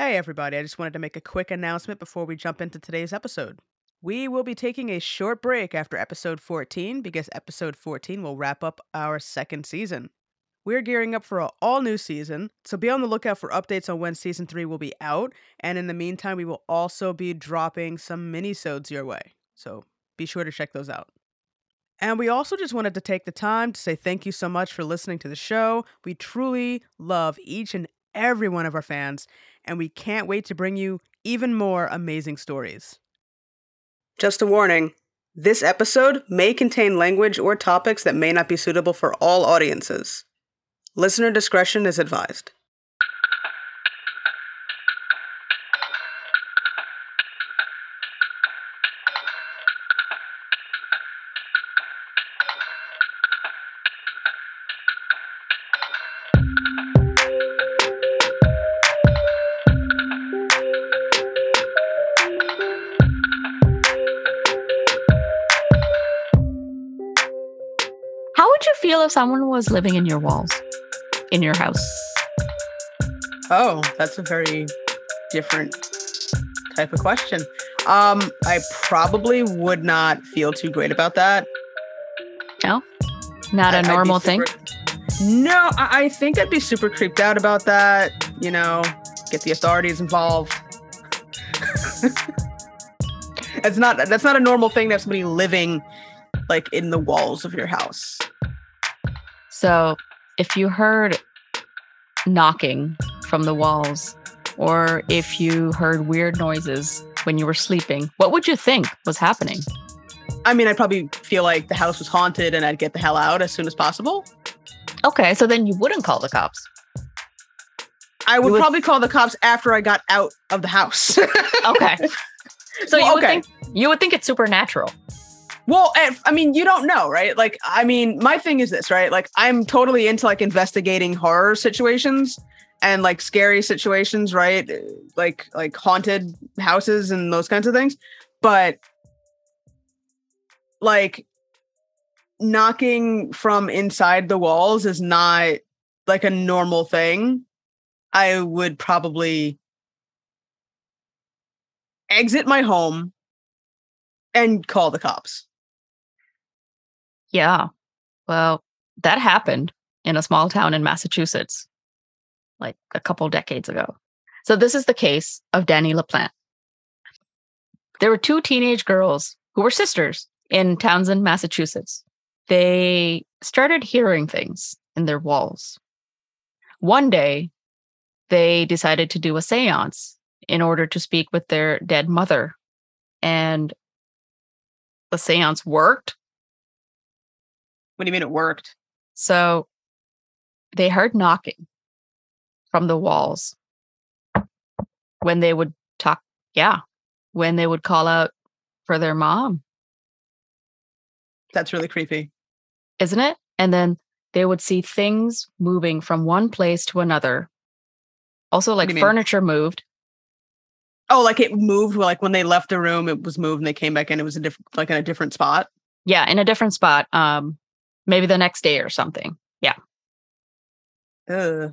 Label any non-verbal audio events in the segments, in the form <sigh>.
Hey, everybody, I just wanted to make a quick announcement before we jump into today's episode. We will be taking a short break after episode 14 because episode 14 will wrap up our second season. We're gearing up for an all new season, so be on the lookout for updates on when season 3 will be out, and in the meantime, we will also be dropping some mini-sodes your way. So be sure to check those out. And we also just wanted to take the time to say thank you so much for listening to the show. We truly love each and every one of our fans, and we can't wait to bring you even more amazing stories. Just a warning this episode may contain language or topics that may not be suitable for all audiences. Listener discretion is advised. if someone was living in your walls, in your house? Oh, that's a very different type of question. Um, I probably would not feel too great about that. No, not a normal super, thing. No, I, I think I'd be super creeped out about that. You know, get the authorities involved. <laughs> it's not that's not a normal thing to have somebody living like in the walls of your house. So if you heard knocking from the walls, or if you heard weird noises when you were sleeping, what would you think was happening? I mean, I'd probably feel like the house was haunted and I'd get the hell out as soon as possible. Okay, so then you wouldn't call the cops. I would, would... probably call the cops after I got out of the house. okay. <laughs> So well, you would okay. think you would think it's supernatural. Well, eh, I mean, you don't know, right? Like, I mean, my thing is this, right? Like, I'm totally into like investigating horror situations and like scary situations, right? Like, like haunted houses and those kinds of things. But like, knocking from inside the walls is not like a normal thing. I would probably exit my home and call the cops. Yeah. Well, that happened in a small town in Massachusetts like a couple decades ago. So this is the case of Danny LaPlante. There were two teenage girls who were sisters in Townsend, Massachusetts. They started hearing things in their walls. One day, they decided to do a seance in order to speak with their dead mother. And the seance worked. What do you mean it worked? So they heard knocking from the walls when they would talk. Yeah. When they would call out for their mom. That's really creepy. Isn't it? And then they would see things moving from one place to another. Also, like furniture mean? moved. Oh, like it moved. Like when they left the room, it was moved, and they came back in. It was a different, like in a different spot. Yeah, in a different spot. Um, maybe the next day or something. Yeah. Uh.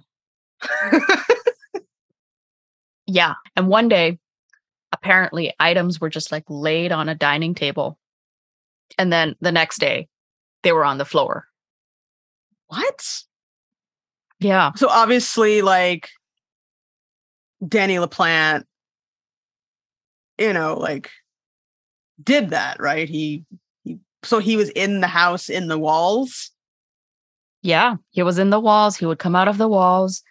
yeah. And one day, apparently, items were just like laid on a dining table. And then the next day, they were on the floor. What? Yeah. So obviously, like Danny LaPlante, you know, like did that, right? He so he was in the house in the walls? Yeah he was in the walls he would come out of the walls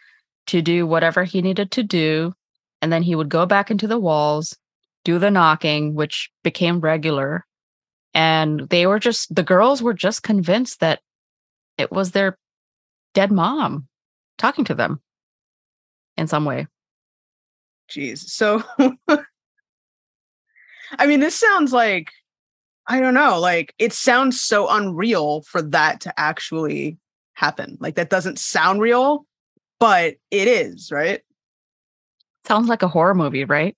to do whatever he needed to do and then he would go back into the walls do the knocking which became regular and they were just the girls were just convinced that it was their dead mom talking to them in some way. Jeez so <laughs> i mean this sounds like I don't know. Like it sounds so unreal for that to actually happen. Like that doesn't sound real, but it is, right? Sounds like a horror movie, right?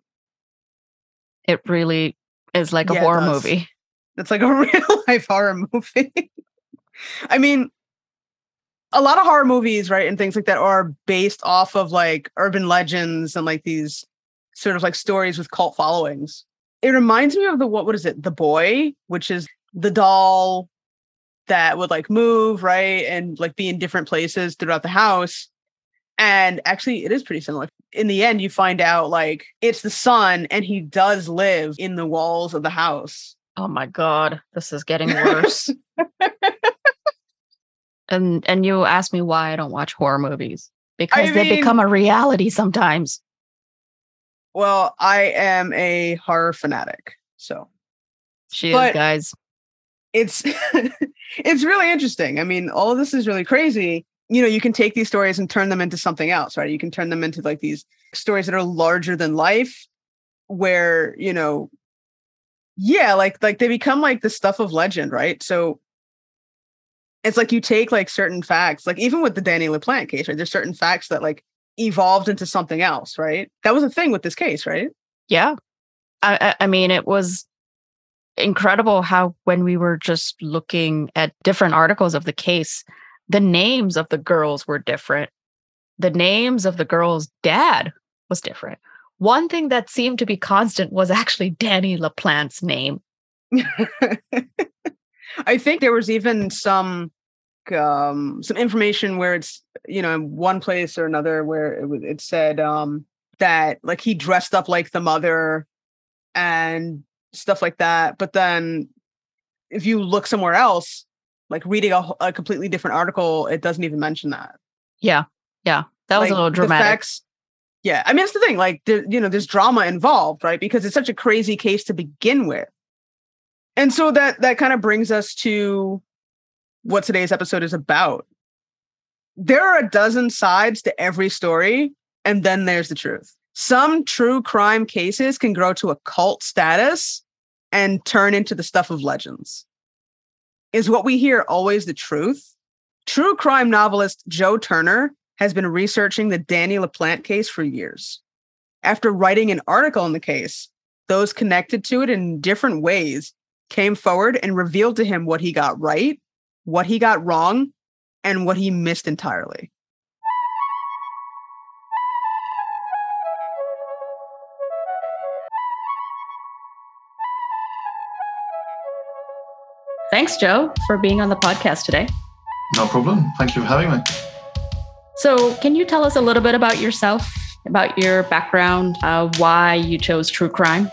It really is like a yeah, horror it movie. It's like a <laughs> real life horror movie. I mean, a lot of horror movies, right, and things like that are based off of like urban legends and like these sort of like stories with cult followings, it reminds me of the what what is it? The Boy, which is the doll that would like move, right, and like be in different places throughout the house. And actually, it is pretty similar. In the end, you find out like it's the son, and he does live in the walls of the house. Oh my god, this is getting worse. <laughs> and and you ask me why I don't watch horror movies because I they mean- become a reality sometimes. Well, I am a horror fanatic, so She But- is, guys. it's <laughs> it's really interesting. I mean, all of this is really crazy. You know, you can take these stories and turn them into something else, right? You can turn them into like these stories that are larger than life, where you know, yeah, like like they become like the stuff of legend, right? So it's like you take like certain facts, like even with the Danny LaPlante case, right? There's certain facts that like evolved into something else, right? That was a thing with this case, right? Yeah. I, I I mean, it was incredible how when we were just looking at different articles of the case, the names of the girls were different. The names of the girl's dad was different. One thing that seemed to be constant was actually Danny LaPlante's name. <laughs> I think there was even some um some information where it's you know in one place or another where it was it said um that like he dressed up like the mother and stuff like that but then if you look somewhere else like reading a, a completely different article it doesn't even mention that Yeah. Yeah. That was Like, a little dramatic. facts- yeah i mean that's the thing like there, you know there's drama involved right because it's such a crazy case to begin with and so that that kind of brings us to what today's episode is about. There are a dozen sides to every story and then there's the truth. Some true crime cases can grow to a cult status and turn into the stuff of legends. Is what we hear always the truth? True crime novelist joe turner has been researching the Danny LaPlante case for years. After writing an article on the case, those connected to it in different ways came forward and revealed to him what he got right, what he got wrong, and what he missed entirely. Thanks, Joe, for being on the podcast today. No problem. Thank you for having me. So, can you tell us a little bit about yourself, about your background, uh, why you chose true crime?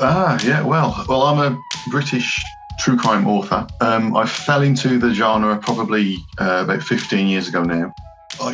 Ah, yeah. Well, well, I'm a British true crime author. Um, I fell into the genre probably uh, about 15 years ago now.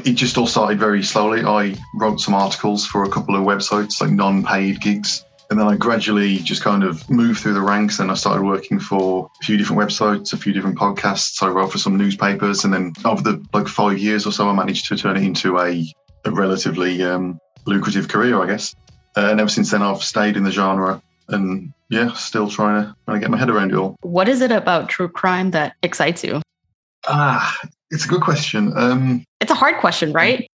It just all started very slowly. I wrote some articles for a couple of websites, like non-paid gigs, and then I gradually just kind of moved through the ranks. And I started working for a few different websites, a few different podcasts. I wrote for some newspapers, and then over the like five years or so, I managed to turn it into a, a relatively um, lucrative career, I guess. Uh, and ever since then, I've stayed in the genre, and yeah, still trying to trying to get my head around it all. What is it about true crime that excites you? Ah, it's a good question. Um, It's a hard question, right?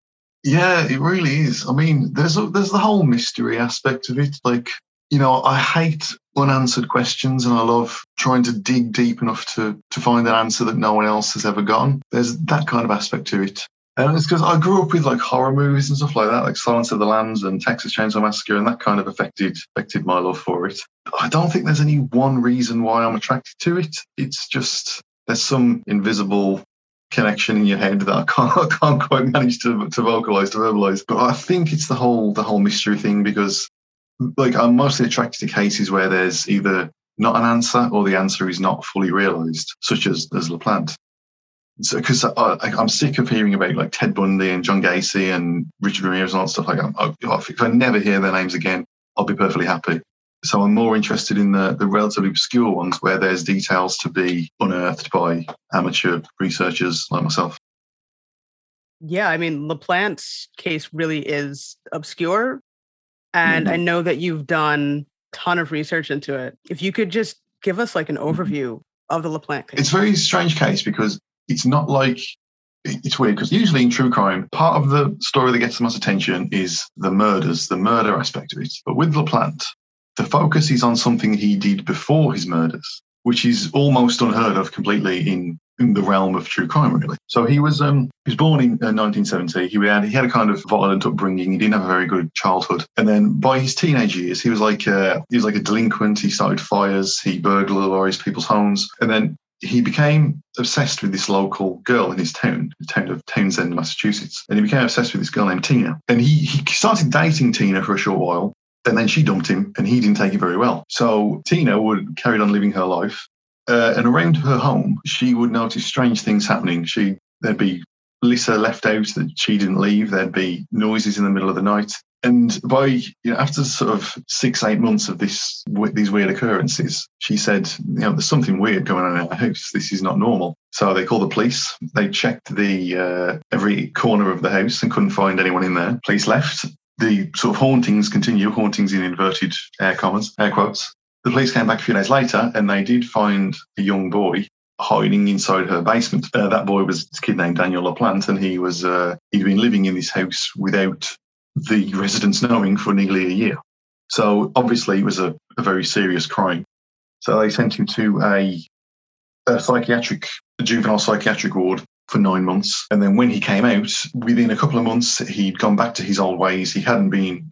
Yeah, it really is. I mean, there's a, there's the whole mystery aspect of it. Like, you know, I hate unanswered questions, and I love trying to dig deep enough to to find an answer that no one else has ever gotten. There's that kind of aspect to it. And it's because I grew up with like horror movies and stuff like that, like Silence of the Lambs and Texas Chainsaw Massacre, and that kind of affected affected my love for it. I don't think there's any one reason why I'm attracted to it. It's just there's some invisible connection in your head that I <laughs> can't, I can't quite manage to to vocalize to verbalize. But I think it's the whole the whole mystery thing because like I'm mostly attracted to cases where there's either not an answer or the answer is not fully realized, such as as LaPlante. So, because I'm sick of hearing about like Ted Bundy and John Gacy and Richard Ramirez and all that stuff like. I- If I never hear their names again, I'll be perfectly happy. So I'm more interested in the, the relatively obscure ones where there's details to be unearthed by amateur researchers like myself. Yeah, I mean, LaPlante's case really is obscure. And mm-hmm. I know that you've done a ton of research into it. If you could just give us like an mm-hmm. overview of the LaPlante case. It's a very strange case because it's not like it's weird because usually in true crime, part of the story that gets the most attention is the murders, the murder aspect of it. But with LaPlante, the focus is on something he did before his murders, which is almost unheard of completely in in the realm of true crime, really. So he was um, he was born in uh, 1970. He had he had a kind of violent upbringing. He didn't have a very good childhood, and then by his teenage years, he was like uh, he was like a delinquent. He started fires. He burglarized people's homes, and then he became obsessed with this local girl in his town, the town of Townsend, Massachusetts. And he became obsessed with this girl named Tina. And he, he started dating Tina for a short while. And then she dumped him, and he didn't take it very well. So Tina would carried on living her life. Uh, and around her home, she would notice strange things happening. She there'd be litter left out that she didn't leave. There'd be noises in the middle of the night. And by you know, after sort of six, eight months of this these weird occurrences, she said, you know, there's something weird going on in our house. This is not normal. So they called the police. They checked the uh, every corner of the house and couldn't find anyone in there. Police left. The sort of hauntings continue, hauntings in inverted air commas, air quotes. The police came back a few days later and they did find a young boy hiding inside her basement. Uh, that boy was a kid named Daniel LaPlante, and he was uh, he'd been living in this house without the residents knowing for nearly a year. So obviously it was a, a very serious crime. So they sent him to a, a psychiatric, a juvenile psychiatric ward for nine months. And then when he came out, within a couple of months, he'd gone back to his old ways. He hadn't been,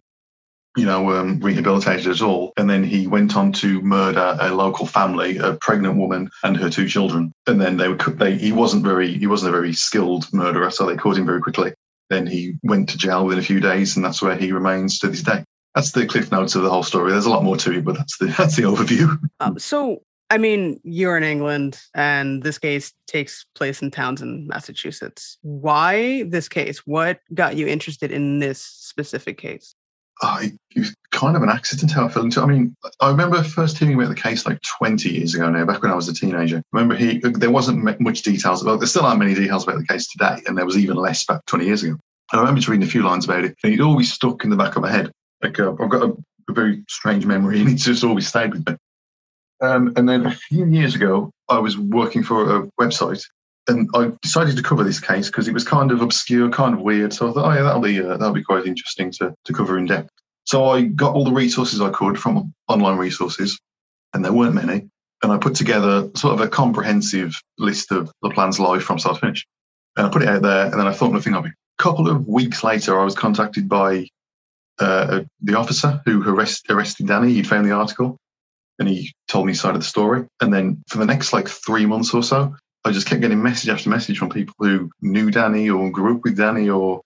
you know, um, rehabilitated at all. And then he went on to murder a local family, a pregnant woman and her two children. And then they were, they, he wasn't very, he wasn't a very skilled murderer, so they caught him very quickly. Then he went to jail within a few days, and that's where he remains to this day. That's the cliff notes of the whole story. There's a lot more to it, but that's the <laughs> that's the overview. Um, so, I mean, you're in England, and this case takes place in Townsend, Massachusetts. Why this case? What got you interested in this specific case? Oh, it, was kind of an accident how I fell into. it. I mean, I remember first hearing about the case like 20 years ago now, back when I was a teenager. I remember he there wasn't much details. about. there still aren't many details about the case today, and there was even less back 20 years ago. And I remember reading a few lines about it, and it always stuck in the back of my head. Like uh, I've got a, a, very strange memory, <laughs> and it's just always stayed with me. Um, and then a few years ago, I was working for a website, and I decided to cover this case because it was kind of obscure, kind of weird. So I thought, oh yeah, that'll be uh, that'll be quite interesting to to cover in depth. So I got all the resources I could from online resources, and there weren't many. And I put together sort of a comprehensive list of LaPlante's life from start to finish. And I put it out there, and then I thought nothing of it. A couple of weeks later, I was contacted by uh, the officer who arrest, arrested Danny. He'd found the article, and he told me side of the story. And then for the next like three months or so, I just kept getting message after message from people who knew Danny or grew up with Danny or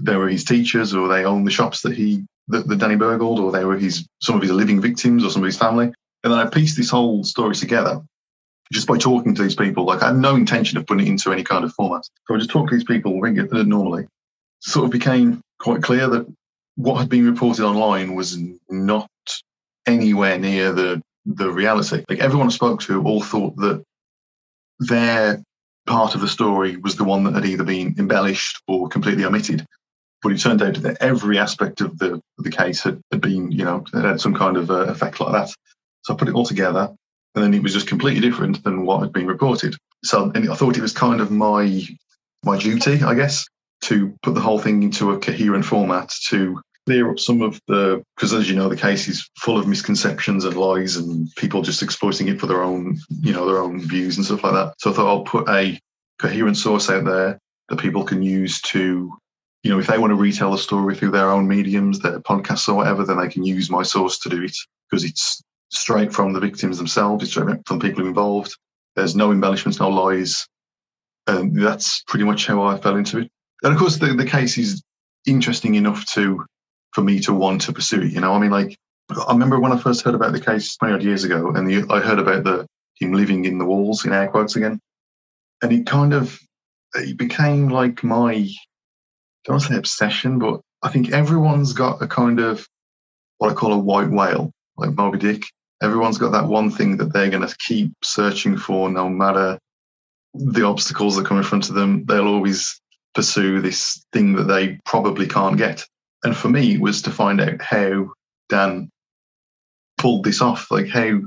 they were his teachers or they owned the shops that he that, that Danny burgled or they were his some of his living victims or some of his family. And then I pieced this whole story together just by talking to these people. Like I had no intention of putting it into any kind of format. So I just talked to these people regularly, normally. Sort of became quite clear that what had been reported online was not anywhere near the the reality. Like everyone I spoke to all thought that their part of the story was the one that had either been embellished or completely omitted. But it turned out that every aspect of the of the case had, had been, you know, had some kind of uh, effect like that. So I put it all together, and then it was just completely different than what had been reported. So and I thought it was kind of my my duty, I guess, to put the whole thing into a coherent format to clear up some of the because as you know the case is full of misconceptions and lies and people just exploiting it for their own you know their own views and stuff like that. So i thought i'll put a coherent source out there that people can use to you know if they want to retell the story through their own mediums their podcasts or whatever then they can use my source to do it because it's straight from the victims themselves it's straight from people involved. There's no embellishments no lies and that's pretty much how i fell into it. And of course the, the case is interesting enough to for me to want to pursue it. You know, I mean, like I remember when I first heard about the case twenty odd years ago, and the, I heard about the him living in the walls in air quotes again, and it kind of it became like my I don't want to say obsession, but I think everyone's got a kind of what I call a white whale, like Moby Dick. Everyone's got that one thing that they're going to keep searching for, no matter the obstacles that come in front of them. They'll always pursue this thing that they probably can't get and for me was to find out how Dan pulled this off. Like how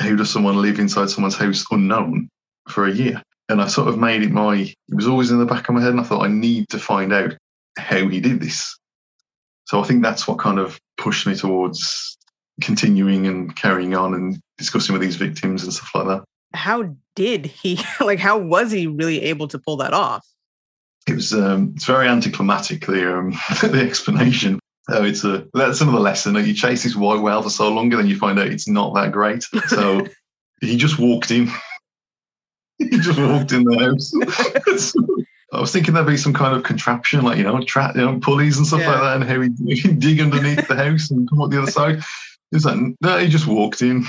how does someone live inside someone's house unknown for a year? And I sort of made it my it was always in the back of my head and I thought I need to find out how he did this. So I think that's what kind of pushed me towards continuing and carrying on and discussing with these victims and stuff like that. how did he <laughs> like how was he really able to pull that off? It was um, it's very anticlimactic the um, <laughs> the explanation. Oh, it's a that's another lesson that you chase this white whale for so long and then you find out it's not that great. So <laughs> he just walked in. <laughs> he just walked in the house. I was thinking there'd be some kind of contraption, like you know, tra- you know pulleys and stuff Yeah. like that, and how he he'd dig underneath the house and come up the other side. He was like, no, he just walked in.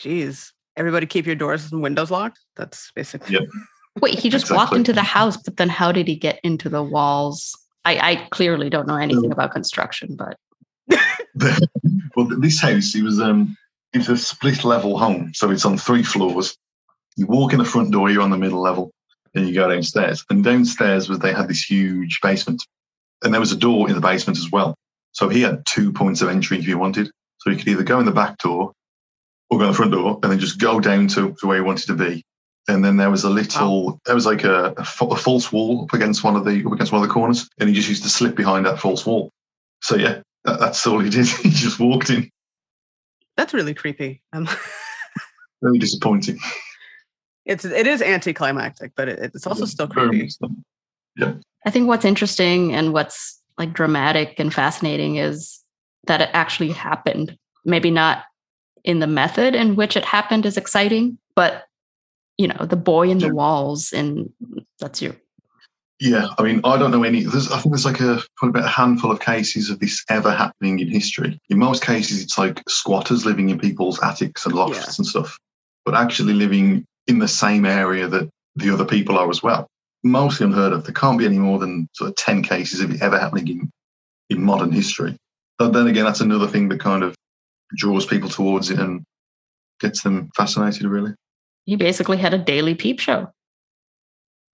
Jeez. Everybody keep your doors and windows locked. That's basically Yeah. Wait, he just walked into the house, but then how did he get into the walls? I, I clearly don't know anything about construction, but <laughs> well, this house, it was um, it was a split level home, so it's on three floors. You walk in the front door, you're on the middle level, and you go downstairs. And downstairs was they had this huge basement, and there was a door in the basement as well. So he had two points of entry if he wanted. So he could either go in the back door or go in the front door, and then just go down to, to where he wanted to be. And then there was a little, there was like a, a, false wall up against one of the up against one of the corners, and he just used to slip behind that false wall. So yeah, that, that's all he did. <laughs> he just walked in. that's really creepy. Um, <laughs> Very disappointing. it's it is anticlimactic, but it, it's also still creepy. much so. I think what's interesting and what's like dramatic and fascinating is that it actually happened. Maybe not in the method in which it happened is exciting, but you know, the boy in the walls and that's you. Yeah, I mean, I don't know any. There's, I think there's like a probably about a handful of cases of this ever happening in history. In most cases, it's like squatters living in people's attics and lofts Yeah. and stuff, but actually living in the same area that the other people are as well. Mostly unheard of. There can't be any more than sort of ten cases of it ever happening in in modern history. But then again, that's another thing that kind of draws people towards it and gets them fascinated. Really. He basically had a daily peep show.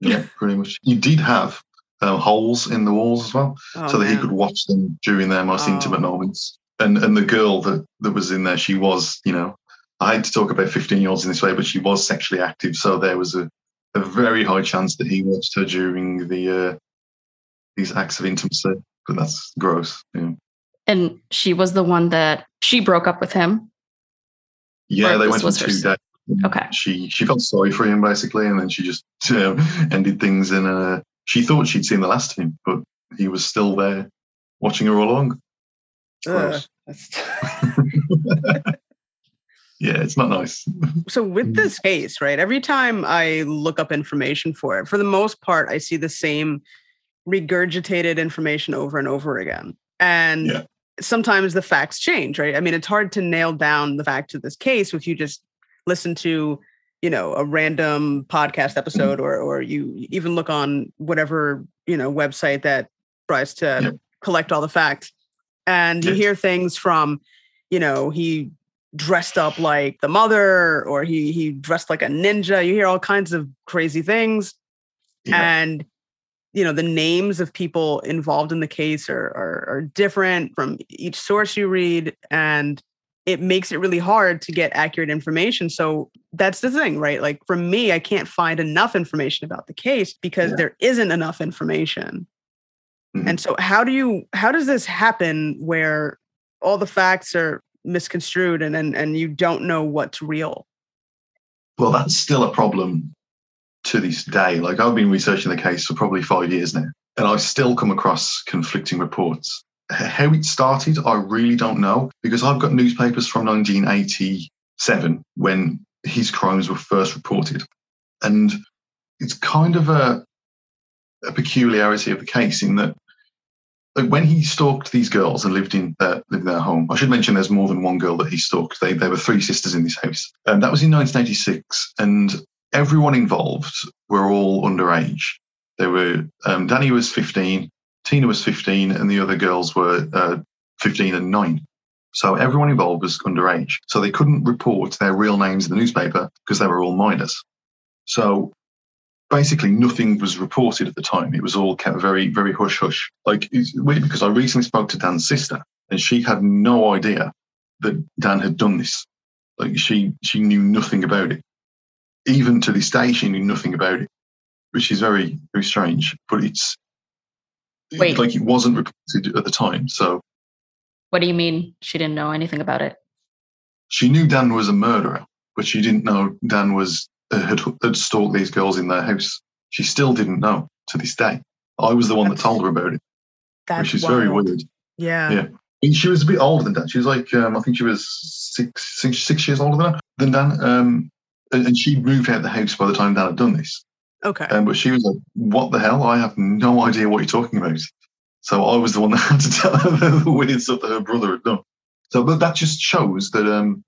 Yeah, pretty much. You did have um, holes in the walls as well, Oh, so that he could watch them during their most intimate Oh. moments. And and the girl that that was in there, she was, you know, I hate to talk about fifteen year olds in this way, but she was sexually active, so there was a, a very high chance that he watched her during the uh, these acts of intimacy. But that's gross. Yeah, And she was the one that she broke up with him. yeah Or they went on was her two s- days. Okay. She she felt sorry for him basically, and then she just um, <laughs> ended things in a. She thought she'd seen the last of him, but he was still there, watching her all along. Ugh, Gross. that's- <laughs> <laughs> Yeah, it's not nice. so with this case, right? Every time I look up information for it, for the most part, I see the same regurgitated information over and over again. And Yeah. sometimes the facts change, right? I mean, it's hard to nail down the facts of this case if you just listen to, you know, a random podcast Mm-hmm. episode or or you even look on whatever, you know, website that tries to collect all the facts. And you hear things from, you know, he dressed up like the mother or he he dressed like a ninja. You hear all kinds of crazy things Yeah. and you know the names of people involved in the case are, are are different from each source you read and it makes it really hard to get accurate information so that's the thing right like for me i can't find enough information about the case because Yeah. there isn't enough information Mhm. and so how do you how does this happen where all the facts are misconstrued and and, and you don't know what's real Well, that's still a problem to this day. Like I've been researching the case for probably five years now, and I still come across conflicting reports. How it started, I really don't know because I've got newspapers from 1987 when his crimes were first reported, and it's kind of a, a peculiarity of the case in that. Like when he stalked these girls and lived in their, lived in their home, I should mention there's more than one girl that he stalked. They, there were three sisters in this house. And that was in 1986. And everyone involved were all underage. They were, um, Danny was 15, Tina was 15, and the other girls were uh, 15 and 9. So everyone involved was underage. So they couldn't report their real names in the newspaper because they were all minors. So basically nothing was reported at the time. It was all kept very, very hush hush. Like it's weird because I recently spoke to Dan's sister and she had no idea that Dan had done this. Like she she knew nothing about it. Even to this day, she knew nothing about it, which is very, very strange. But it's Wait. like it wasn't reported at the time. So What do you mean she didn't know anything about it? she knew Dan was a murderer, but she didn't know Dan was uh, had, had stalked these girls in their house. She still didn't know to this day. I was the one that told her about it, That's which is very weird. Yeah. Yeah. And She was a bit older than Dan. She was like, um, I think she was six, six, six years older than, than Dan. Um, and, and she moved out of the house by the time Dan had done this. Okay. Um, but she was like, "What the hell? I have no idea what you're talking about." So I was the one <laughs> that had to tell her the weird stuff that her brother had done. So, but that just shows that um,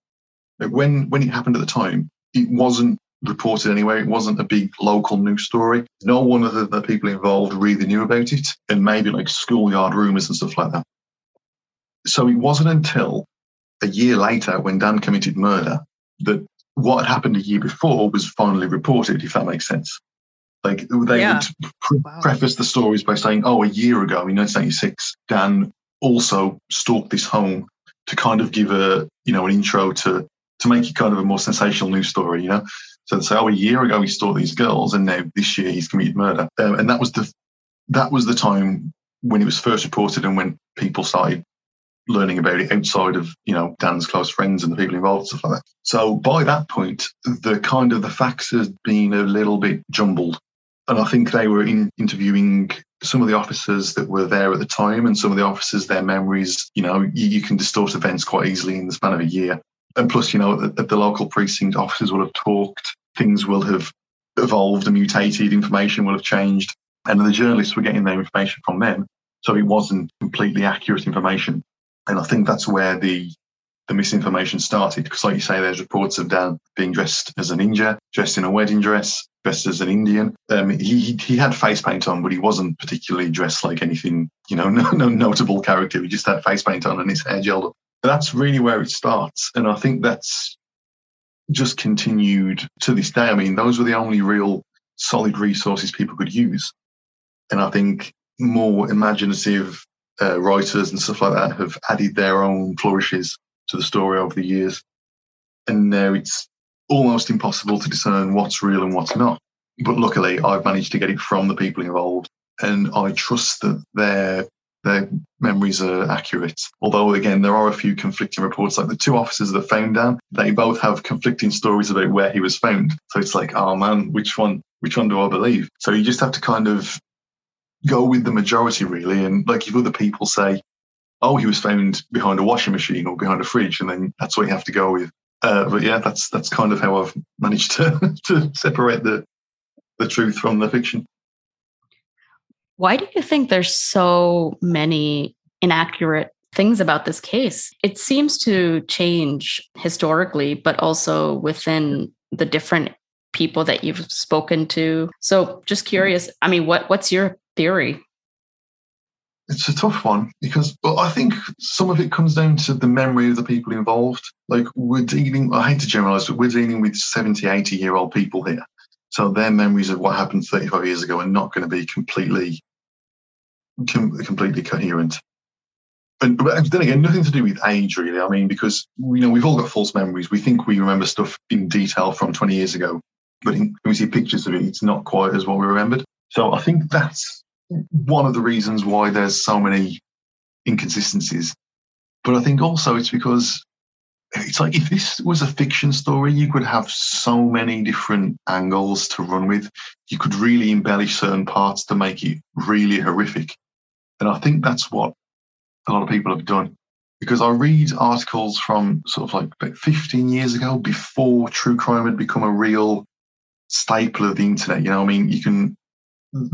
when when it happened at the time, it wasn't reported anywhere. It wasn't a big local news story. No one of the, the people involved really knew about it, and maybe like schoolyard rumors and stuff like that. So it wasn't until a year later, when Dan committed murder, that what had happened a year before was finally reported. If that makes sense. Like they Yeah. would pre- Wow. preface the stories by saying, "Oh, a year ago in 1986, Dan also stalked this home to kind of give a you know an intro to to make it kind of a more sensational news story." You know, so they say, "Oh, a year ago he stalked these girls, and now this year he's committed murder," um, and that was the that was the time when it was first reported and when people started learning about it outside of you know Dan's close friends and the people involved stuff like that. So by that point, the kind of the facts had been a little bit jumbled, and I think they were in, interviewing some of the officers that were there at the time, and some of the officers their memories. You know, you, you can distort events quite easily in the span of a year, and plus, you know, at, the local precinct, officers will have talked, things will have evolved and mutated, information will have changed, and the journalists were getting their information from them. So it wasn't completely accurate information. And I think that's where the the misinformation started. Because like you say, there's reports of Dan being dressed as a ninja, dressed in a wedding dress, dressed as an Indian. Um, he he- had face paint on, but he wasn't particularly dressed like anything, you know, <laughs> no, no notable character. He just had face paint on and his hair gelled up. That's really where it starts. And I think that's just continued to this day. I mean, those were the only real solid resources people could use. And I think more imaginative uh, writers and stuff like that have added their own flourishes to the story over the years. And now it's almost impossible to discern what's real and what's not. But luckily, I've managed to get it from the people involved, and I trust that their their memories are accurate. Although, again, there are a few conflicting reports. Like the two officers that found Dan, they both have conflicting stories about where he was found. So it's like, oh man, which one? Which one do I believe? So you just have to kind of go with the majority, really. And like if other people say, oh, he was found behind a washing machine or behind a fridge, and then that's what you have to go with. Uh, but yeah, that's that's kind of how I've managed to <laughs> to separate the the truth from the fiction. Why do you think there's so many inaccurate things about this case? It seems to change historically, but also within the different people that you've spoken to. So just curious, I mean, what what's your theory? It's a tough one because well, I think some of it comes down to the memory of the people involved. Like we're dealing, I hate to generalize, but we're dealing with 70, 80 year old people here. So their memories of what happened 35 years ago are not going to be completely, com- completely coherent. But, but then again, nothing to do with age, really. I mean, because you know we've all got false memories. We think we remember stuff in detail from 20 years ago, but when we see pictures of it, it's not quite as what we remembered. So I think that's one of the reasons why there's so many inconsistencies. But I think also it's because it's like if this was a fiction story, you could have so many different angles to run with. You could really embellish certain parts to make it really horrific. And I think that's what a lot of people have done. Because I read articles from sort of like about 15 years ago, before true crime had become a real staple of the internet. You know, I mean, you can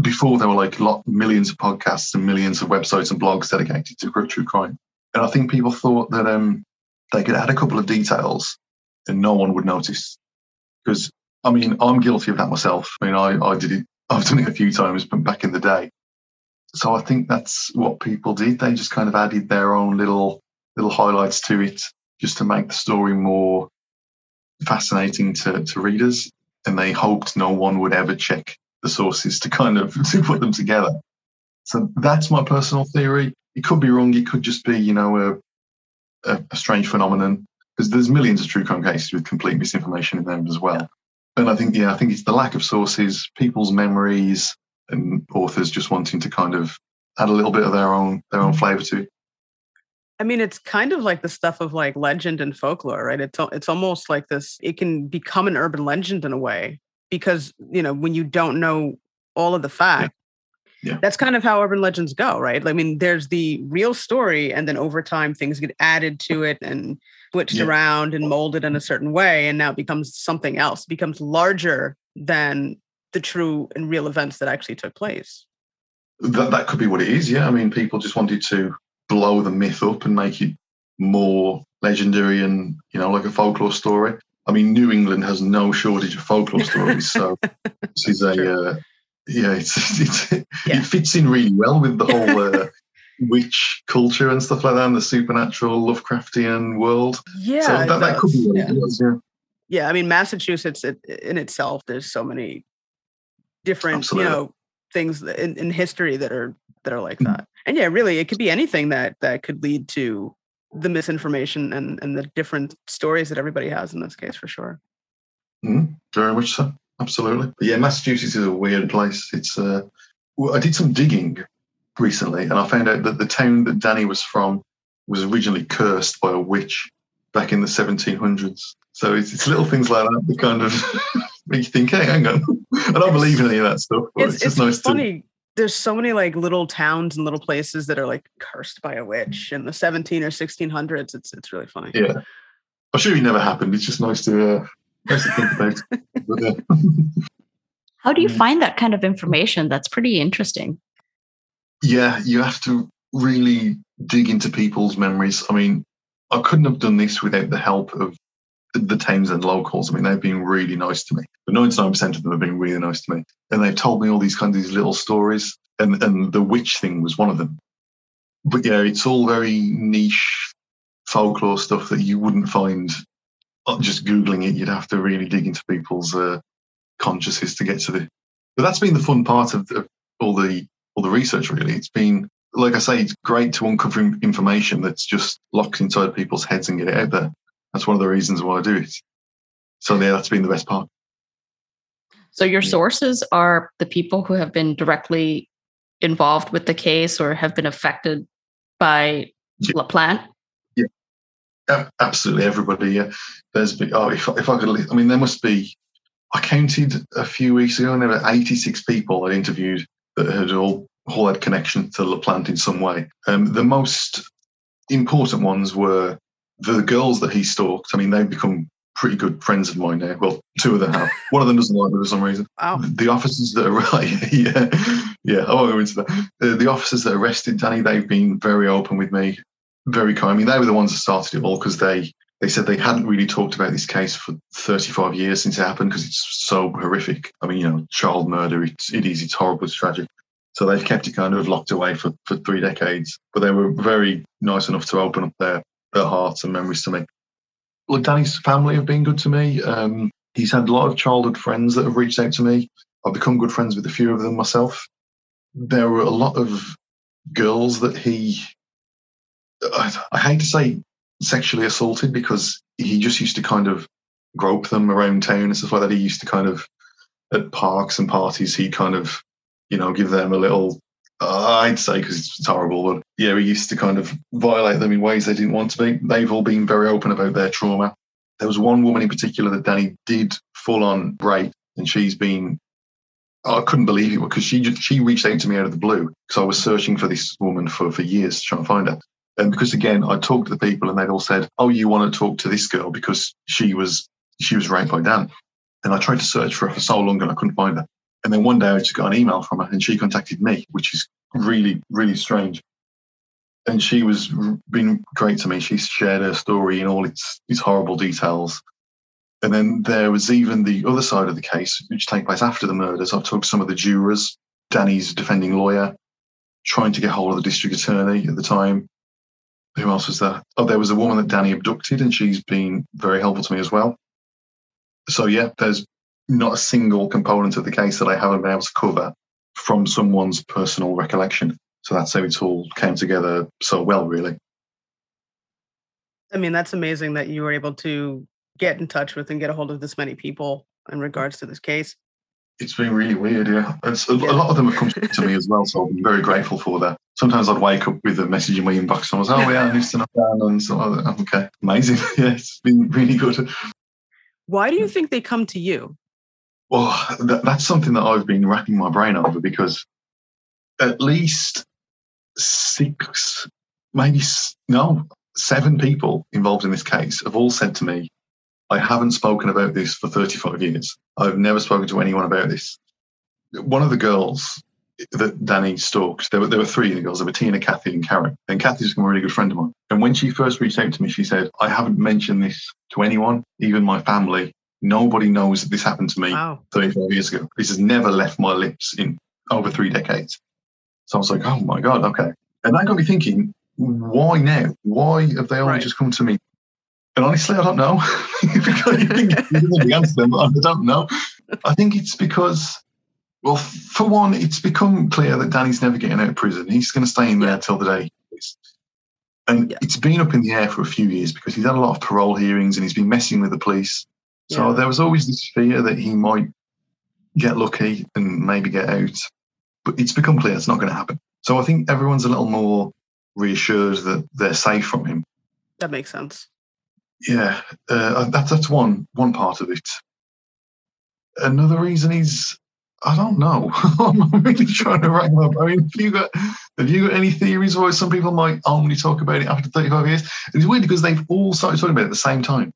before there were like lot, millions of podcasts and millions of websites and blogs dedicated to true crime. And I think people thought that um, they could add a couple of details and no one would notice. Because, I mean, I'm guilty of that myself. I mean, I, I did it, <laughs> I've done it a few times but back in the day. So I think that's what people did. They just kind of added their own little little highlights to it just to make the story more fascinating to, to readers. And they hoped no one would ever check the sources to kind of <laughs> to put them together. So that's my personal theory. It could be wrong. It could just be, you know, a, a, a strange phenomenon because there's millions of true crime cases with complete misinformation in them as well. And I think, yeah, I think it's the lack of sources, people's memories, and authors just wanting to kind of add a little bit of their own their own mm-hmm. flavour to it. I mean, it's kind of like the stuff of like legend and folklore, right? It's it's almost like this. It can become an urban legend in a way because you know when you don't know all of the facts. Yeah. yeah. That's kind of how urban legends go, right? I mean, there's the real story, and then over time things get added to it and switched yeah. around and molded in a certain way, and now it becomes something else. It becomes larger than the true and real events that actually took place. That that could be what it is. Yeah, I mean, people just wanted to blow the myth up and make it more legendary and you know like a folklore story. I mean, New England has no shortage of folklore <laughs> stories, so this is a uh, yeah, it's, <laughs> it's yeah. it fits in really well with the <laughs> whole uh, witch culture and stuff like that, and the supernatural Lovecraftian world. Yeah, so that, that could be yeah. yeah. yeah. I mean, Massachusetts in itself, there's so many different Absolutely. you know things in, in history that are that are like mm. that. And yeah, really, it could be anything that that could lead to the misinformation and and the different stories that everybody has in this case for sure. Mm, very much so. Absolutely. But yeah, Massachusetts is a weird place. It's uh, well, I did some digging recently, and I found out that the town that Danny was from was originally cursed by a witch back in the 1700s. So it's, it's little things like that that kind of <laughs> make you think, hey, hang on, <laughs> I don't believe in any of that stuff. It's, it's, just nice funny. To... There's so many like little towns and little places that are like cursed by a witch in the 17 or 1600s. It's it's really funny. Yeah, I'm sure it never happened. It's just nice to uh, nice to think about. <laughs> but, uh, <laughs> How do you find that kind of information? That's pretty interesting. Yeah, you have to really dig into people's memories. I mean, I couldn't have done this without the help of the Townsend locals. I mean, they've been really nice to me. But 99% of them have been really nice to me. And they've told me all these kinds of these little stories. And, and the witch thing was one of them. But yeah, it's all very niche folklore stuff that you wouldn't find just Googling it. You'd have to really dig into people's uh, consciousness to get to the. But that's been the fun part of, of all the all the research. Really, it's been like I say, it's great to uncover information that's just locked inside people's heads and get it out there. That's one of the reasons why I do it. So yeah, that's been the best part. So your sources are the people who have been directly involved with the case or have been affected by yeah. LaPlante? Yeah, absolutely everybody. Yeah, there's been. Oh, if if I could, I mean, there must be. I counted a few weeks ago, and there were 86 people I interviewed that had all all had connection to LaPlante in some way. Um, the most important ones were the girls that he stalked, I mean, they've become pretty good friends of mine now. Well, two of them have. <laughs> One of them doesn't like me for some reason. The officers that are <laughs> yeah, yeah, I won't go into that. Uh, the officers that arrested Danny, they've been very open with me, very kind. I mean, they were the ones that started it all because they they said they hadn't really talked about this case for 35 years since it happened because it's so horrific. I mean, you know, child murder, it's, it is, it's horrible, it's tragic. So they've kept it kind of locked away for, for three decades. But they were very nice enough to open up their their hearts and memories to me. Look, Danny's family have been good to me. Um, he's had a lot of childhood friends that have reached out to me. I've become good friends with a few of them myself. There were a lot of girls that he, I, I hate to say sexually assaulted because he just used to kind of grope them around town and stuff like that. He used to kind of, at parks and parties, he'd kind of, you know, give them a little uh, I'd say because it's horrible, but yeah, we used to kind of violate them in ways they didn't want to be. They've all been very open about their trauma. There was one woman in particular that Danny did full on rape, and she's been. I couldn't believe it because she just, she reached out to me out of the blue because I was searching for this woman for for years trying to find her. And because again, I talked to the people and they'd all said, "Oh, you want to talk to this girl because she was she was raped by Dan." And I tried to search for her for so long and I couldn't find her. And then one day I just got an email from her and she contacted me, which is really, really strange. And she was been great to me. She shared her story in all its, its horrible details. And then there was even the other side of the case, which take place after the murders. I've talked to some of the jurors, Danny's defending lawyer, trying to get hold of the district attorney at the time. Who else was there? Oh, there was a woman that Danny abducted, and she's been very helpful to me as well. So yeah, there's not a single component of the case that I haven't been able to cover from someone's personal recollection. So that's how it all came together so well, really. I mean, that's amazing that you were able to get in touch with and get a hold of this many people in regards to this case. it's been really weird. Yeah, it's, a, lot of them have come to me as well, so I'm very grateful for that. Sometimes I'd wake up with a message in my inbox, and I was, oh yeah, I used to that, and so like okay, amazing. <laughs> yeah, it's been really good. Why do you think they come to you? Well, that, that's something that I've been racking my brain over because at least six, maybe no, seven people involved in this case have all said to me, I haven't spoken about this for 35 years. I've never spoken to anyone about this. One of the girls eh, that Danny stalked, there were, there were three of the girls. There were Tina, Kathy, and Karen. And Kathy's become a really good friend of mine. And when she first reached out to me, she said, I haven't mentioned this to anyone, even my family. Nobody knows that this happened to me Wow. 35 years ago. This has never left my lips in over three decades. So I was like, oh my God, okay. And that got me thinking, why now? Why have they only Right. just come to me? And honestly, I don't know. <laughs> because you think the answer, I don't know. I think it's because, well, for one, it's become clear that Danny's never getting out of prison. He's going to stay in there till the day. And Yeah. it's been up in the air for a few years because he's had a lot of parole hearings and he's been messing with the police. So Yeah. there was always this fear that he might get lucky and maybe get out. But it's become clear it's not going to happen. So I think everyone's a little more reassured that they're safe from him. That makes sense. Yeah, uh, that's that's one one part of it. Another reason is I don't know. <laughs> I'm really trying to rack up. I mean, have you got have you got any theories why some people might only talk about it after 35 years? It's weird because they've all started talking about it at the same time.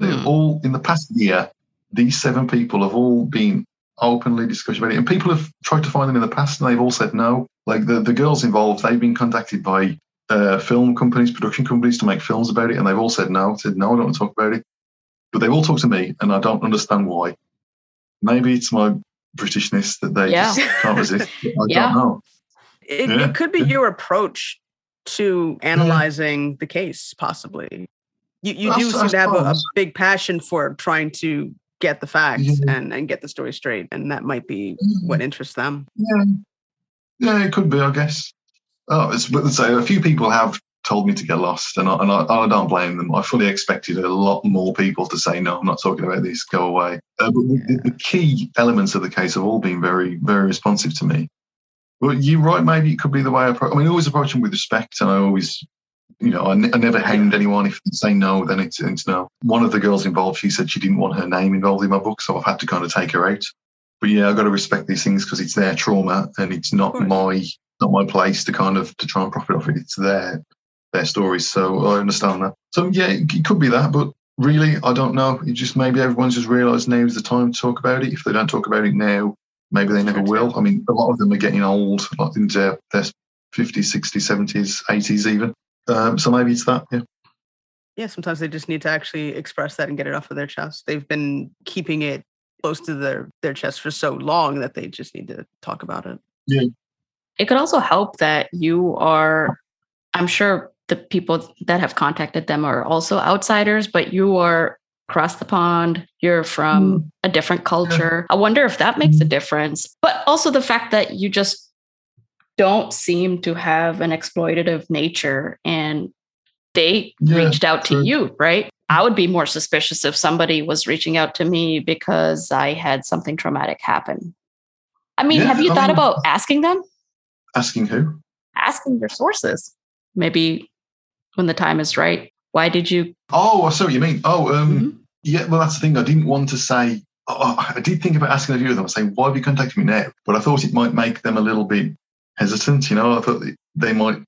They've Hmm. all in the past year. These seven people have all been openly discussing about it, and people have tried to find them in the past, and they've all said no. Like the the girls involved, they've been contacted by uh, film companies, production companies to make films about it, and they've all said no. Said no, I don't want to talk about it. But they've all talked to me, and I don't understand why. Maybe it's my Britishness that they Yeah. just can't resist. <laughs> I Yeah. don't know. It, Yeah. it could be Yeah. your approach to analyzing the case, possibly. You, you do seem to have a, a big passion for trying to get the facts Yeah. and, and get the story straight, and that might be what interests them. Yeah, yeah, it could be, I guess. Oh, it's, but so a few people have told me to get lost, and I, and I, I don't blame them. I fully expected a lot more people to say, "No, I'm not talking about this. Go away." Uh, but the, the- the key elements of the case have all been very, very responsive to me. Well, you're right. Maybe it could be the way I approach. I mean, I always approach them with respect, and I always, you know, I, never hound anyone. If they say no, then it's, it's no. One of the girls involved, she said she didn't want her name involved in my book, so I've had to kind of take her out. But yeah, I've got to respect these things because it's their trauma, and it's not my not my place to kind of to try and profit off it. It's their their stories, so I understand that. So yeah, it, it could be that, but really, I don't know. It just maybe everyone's just realised now is the time to talk about it. If they don't talk about it now, maybe they never will. I mean, a lot of them are getting old, like into their 50s, 60s, 70s, 80s even. Um, so maybe it's that. Yeah. Yeah, sometimes they just need to actually express that and get it off of their chest. They've been keeping it close to their, their chest for so long that they just need to talk about it. Yeah. It could also help that you are, I'm sure the people that have contacted them are also outsiders, but you are across the pond, you're from a different culture. I wonder if that makes a difference. But also the fact that you just don't seem to have an exploitative nature and they Yeah, reached out to true. you, right? I would be more suspicious if somebody was reaching out to me because I had something traumatic happen. I mean, Yeah, have you I thought mean- about asking them? Asking who? asking your sources. Maybe when the time is right. Why did you? Oh, I see what you mean. Oh, um, Mhm. yeah. Well, that's the thing. I didn't want to say. Oh, I did think about asking a few of them. Saying, "Why have you contacted me now?" But I thought it might make them a little bit hesitant. You know, I thought they might.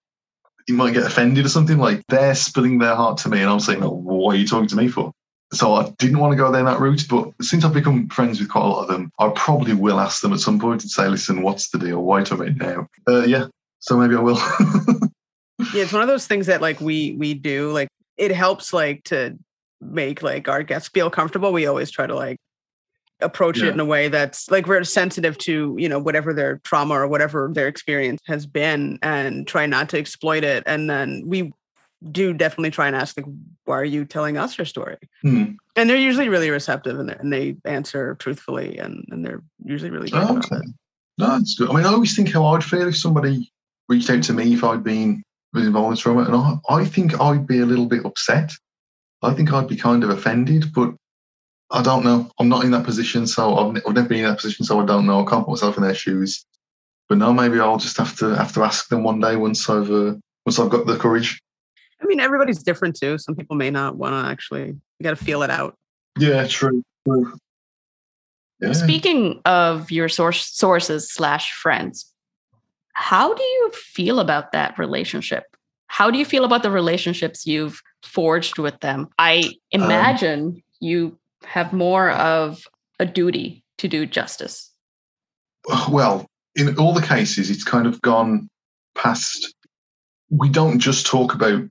You might get offended or something. Like they're spilling their heart to me, and I'm saying, "Oh, what are you talking to me for?" So I didn't want to go down that route. But since I've become friends with quite a lot of them, I probably will ask them at some point and say, "Listen, what's the deal? Why about it now?" Uh, yeah. So maybe I will. <laughs> Yeah, it's one of those things that like we we do. Like it helps like to make like our guests feel comfortable. We always try to like approach Yeah. it in a way that's like we're sensitive to, you know, whatever their trauma or whatever their experience has been and try not to exploit it. And then we do definitely try and ask like, why are you telling us your story? Hmm. And they're usually really receptive and, they- and they answer truthfully and, and they're usually really good Oh, okay. it. No, that's good. I mean, I always think how I'd feel if somebody reached out to me if I'd been was involved in trauma, and I, I think I'd be a little bit upset. I think I'd be kind of offended, but I don't know. I'm not in that position, so I've, I've never been in that position, so I don't know. I can't put myself in their shoes. But no, maybe I'll just have to have to ask them one day once I've uh, once I've got the courage. I mean, everybody's different too. Some people may not want to actually. You got to feel it out. Yeah, true. true. Yeah. Speaking of your source sources slash friends, how do you feel about that relationship? How do you feel about the relationships you've forged with them? I um, imagine um, you have more of a duty to do justice. Well, in all the cases, it's kind of gone past. We don't just talk about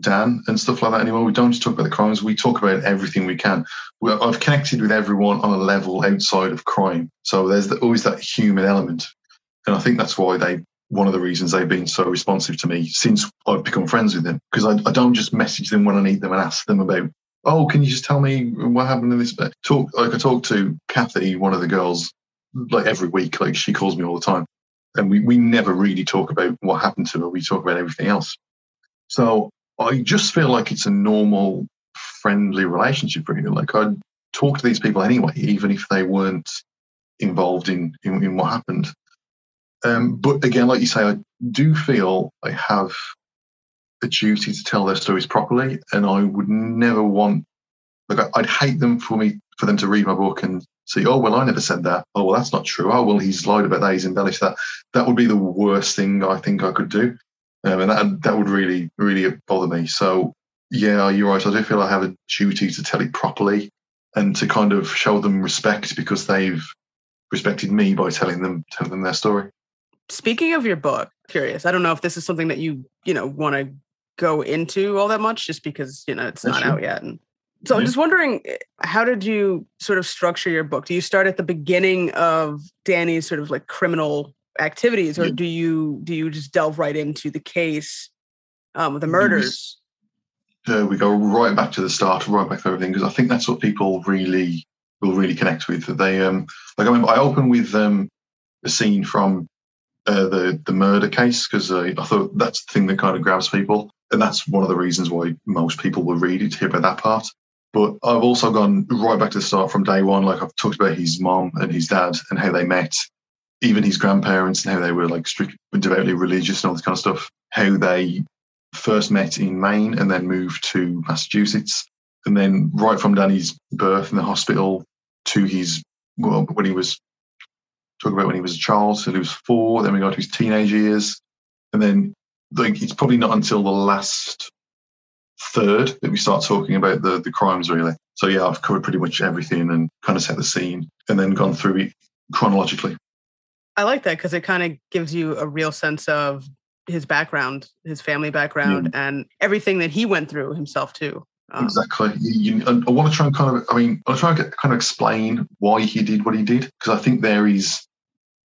Dan and stuff like that anymore. We don't just talk about the crimes. We talk about everything we can. We're, I've connected with everyone on a level outside of crime. So there's the, always that human element. And I think that's why they, one of the reasons they've been so responsive to me since I've become friends with them. Because I, I don't just message them when I need them and ask them about, oh, can you just tell me what happened in this bit? Talk, like I talk to Kathy, one of the girls, like every week. Like she calls me all the time. And we, we never really talk about what happened to her. We talk about everything else. So I just feel like it's a normal, friendly relationship, really. Like I'd talk to these people anyway, even if they weren't involved in, in, in what happened. Um, but again, like you say, I do feel I have a duty to tell their stories properly, and I would never want, like, I'd hate them for me for them to read my book and say, "Oh, well, I never said that. Oh, well, that's not true. Oh, well, he's lied about that. He's embellished that." That would be the worst thing I think I could do um, and that that would really really bother me. So yeah, you're right. I do feel I have a duty to tell it properly and to kind of show them respect because they've respected me by telling them telling them their story. Speaking of your book, curious. I don't know if this is something that you you know want to go into all that much, just because you know it's not out yet. And so I'm just wondering, eh, how did you sort of structure your book? Do you start at the beginning of Danny's sort of like criminal activities, or do you do you just delve right into the case um, the murders? Uh, we go right back to the start, right back to everything, because I think that's what people really will really connect with. They um, like I remember I open with um, a scene from uh, the the murder case because uh, I thought that's the thing that kind of grabs people, and that's one of the reasons why most people will read it hear about that part. But I've also gone right back to the start from day one. Like I've talked about his mom and his dad and how they met, even his grandparents and how they were like strict, devoutly religious and all this kind of stuff. How they first met in Maine and then moved to Massachusetts, and then right from Danny's birth in the hospital to his well when he was talk about when he was a child, so he was four. Then we go to his teenage years, and then like it's probably not until the last third that we start talking about the the crimes really. So yeah, I've covered pretty much everything and kind of set the scene, and then gone through it chronologically. I like that because it kind of gives you a real sense of his background, his family background, yeah. and everything that he went through himself too. Um, exactly. You, you, I want to try and kind of, I mean, I try and get, kind of explain why he did what he did because I think there is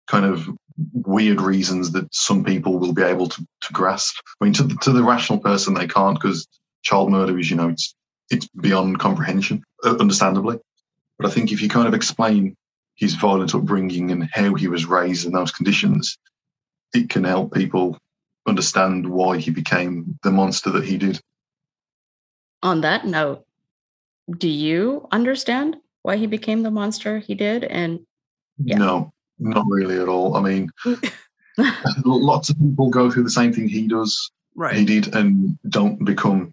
kind of weird reasons that some people will be able to, to grasp. I mean, to the, to the rational person, they can't because child murder is, you know, it's it's beyond comprehension, uh, understandably. But I think if you kind of explain his violent upbringing and how he was raised in those conditions, it can help people understand why he became the monster that he did. On that note, do you understand why he became the monster he did? And yeah. no, not really at all. I mean, <laughs> lots of people go through the same thing he does. Right. He did and don't become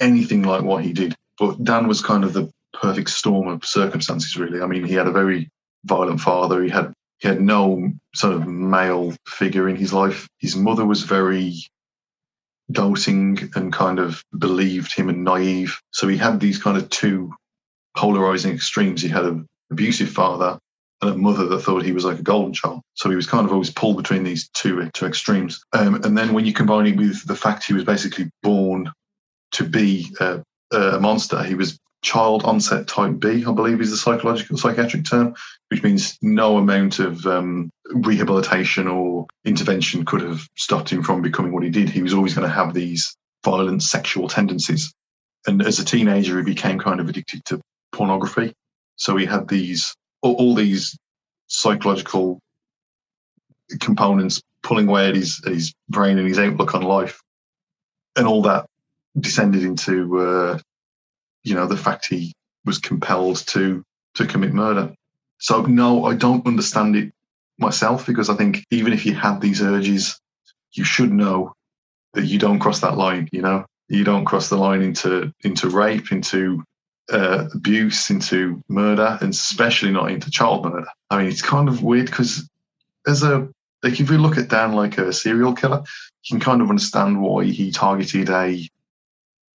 anything like what he did. But Dan was kind of the perfect storm of circumstances, really. I mean, he had a very violent father. He had he had no sort of male figure in his life. His mother was very doting and kind of believed him and naive. So he had these kind of two polarizing extremes. He had an abusive father and a mother that thought he was like a golden child. So he was kind of always pulled between these two two extremes. Um, and then when you combine it with the fact he was basically born to be a, a monster, he was child onset type B, I believe is the psychological psychiatric term, which means no amount of um, rehabilitation or intervention could have stopped him from becoming what he did. He was always going to have these violent sexual tendencies. And as a teenager, he became kind of addicted to pornography. So he had these all, all these psychological components pulling away at his at his brain and his outlook on life, and all that descended into uh, you know, the fact he was compelled to to commit murder. So no, I don't understand it myself because I think even if you had these urges, you should know that you don't cross that line. You know, you don't cross the line into into rape, into uh, abuse, into murder, and especially not into child murder. I mean, it's kind of weird because as a like if you look at Dan like a serial killer, you can kind of understand why he targeted a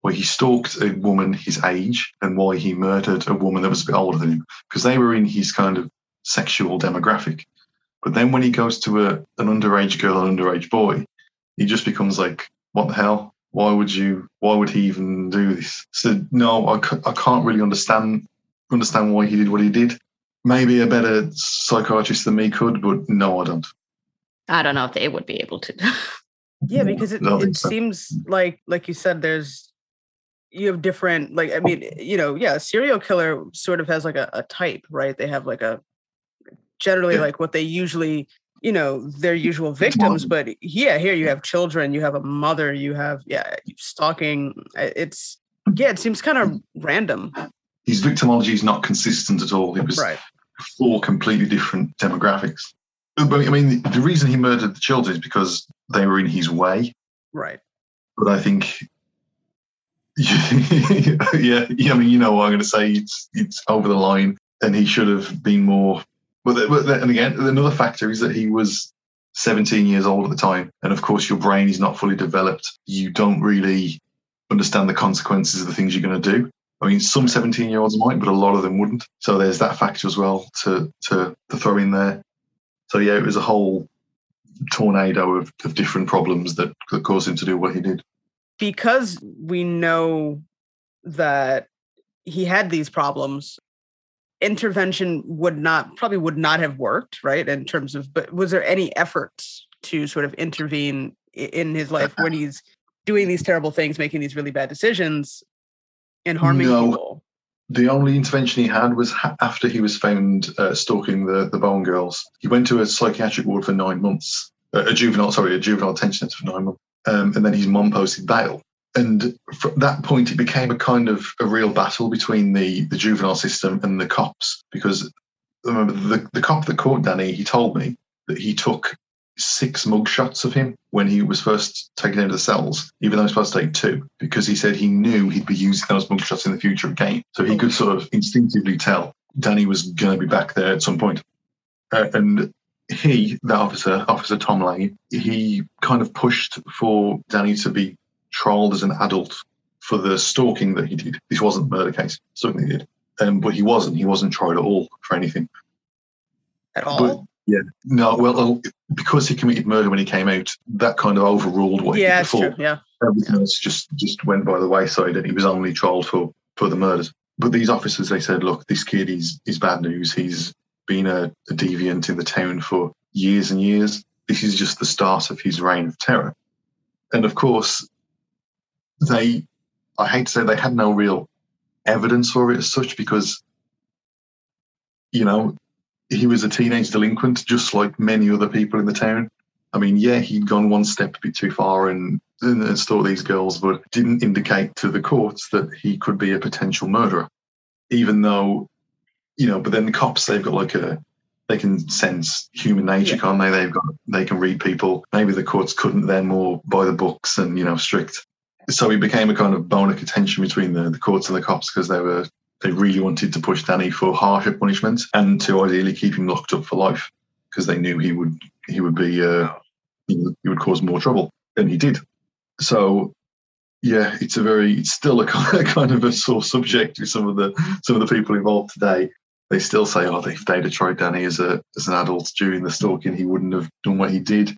why he stalked a woman his age and why he murdered a woman that was a bit older than him because they were in his kind of sexual demographic. But then when he goes to a, an underage girl, an underage boy, he just becomes like, what the hell? Why would you? Why would he even do this? So no, I, I can't really understand understand why he did what he did. Maybe a better psychiatrist than me could, but no, I don't. I don't know if they would be able to. <laughs> yeah, because it, it so. seems like, like you said, there's you have different like i mean you know yeah serial killer sort of has like a, a type right they have like a generally yeah. like what they usually you know their usual victims but yeah here you have children you have a mother you have yeah stalking eh, it's mm. yeah it seems kind of random. His victimology is not consistent at all. It was right. four completely different demographics. Uh, but i mean the reason he murdered the children is because they were in his way. Right. But i think <laughs> yeah, yeah, I mean, you know what I'm going to say. It's it's over the line, and he should have been more but, but and again, another factor is that he was 17 years old at the time, and of course, your brain is not fully developed. You don't really understand the consequences of the things you're going to do. I mean, some 17 year olds might, but a lot of them wouldn't. So there's that factor as well to to, to throw in there. So yeah, it was a whole tornado of, of different problems that, that caused him to do what he did. Because we know that he had these problems intervention would not probably would not have worked right in terms of but was there any efforts to sort of intervene in his life when <laughs> he's doing these terrible things making these really bad decisions and harming no. people the only intervention he had was ha- after he was found uh, stalking the, the Bowen girls. He went to a psychiatric ward for nine months, uh, a juvenile, sorry, a juvenile detention center for nine months. Um, and then his mom posted bail and from that point, it became a kind of a real battle between the, the juvenile system and the cops. Because remember, the, the cop that caught Danny, he told me that he took six mugshots of him when he was first taken into the cells, even though he was supposed to take two, because he said he knew he'd be using those mugshots in the future again. So he could sort of instinctively tell Danny was going to be back there at some point. Uh, and he, the officer, Officer Tom Lane, he kind of pushed for Danny to be trialed as an adult for the stalking that he did. This wasn't a murder case, he did. Um, but he wasn't. He wasn't tried at all for anything. At all? But, yeah. No, well, because he committed murder when he came out, that kind of overruled what yeah, he did before. True. Yeah. Everything else just, just went by the wayside and he was only trialed for, for the murders. But these officers, they said, look, this kid is, is bad news. He's been a, a deviant in the town for years and years. This is just the start of his reign of terror. And of course, they, I hate to say, they had no real evidence for it as such because, you know, he was a teenage delinquent, just like many other people in the town. I mean, yeah, he'd gone one step a bit too far and, and stalked these girls, but didn't indicate to the courts that he could be a potential murderer, even though, you know. But then the cops, they've got like a, they can sense human nature, yeah. can't they? They've got, they can read people. Maybe the courts couldn't. They're more by the books and you know strict so it became a kind of bone of contention between the, the courts and the cops because they were they really wanted to push Danny for harsher punishment and to ideally keep him locked up for life because they knew he would he would be uh, he, would, cause more trouble and he did. So yeah, it's a very it's still a <laughs> kind of a sore subject with some of the some of the people involved today. They still say, oh, if they'd have tried Danny as a as an adult during the stalking, he wouldn't have done what he did.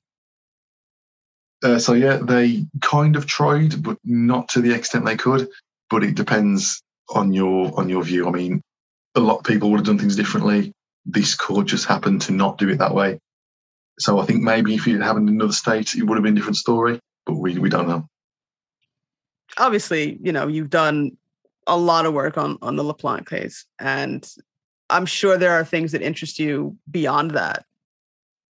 Uh, so yeah, they kind of tried, but not to the extent they could. But it depends on your on your view. I mean, a lot of people would have done things differently. This court just happened to not do it that way. So I think maybe if it happened in another state, it would have been a different story. But we we don't know. Obviously, you know you've done a lot of work on on the LaPlante case, and I'm sure there are things that interest you beyond that.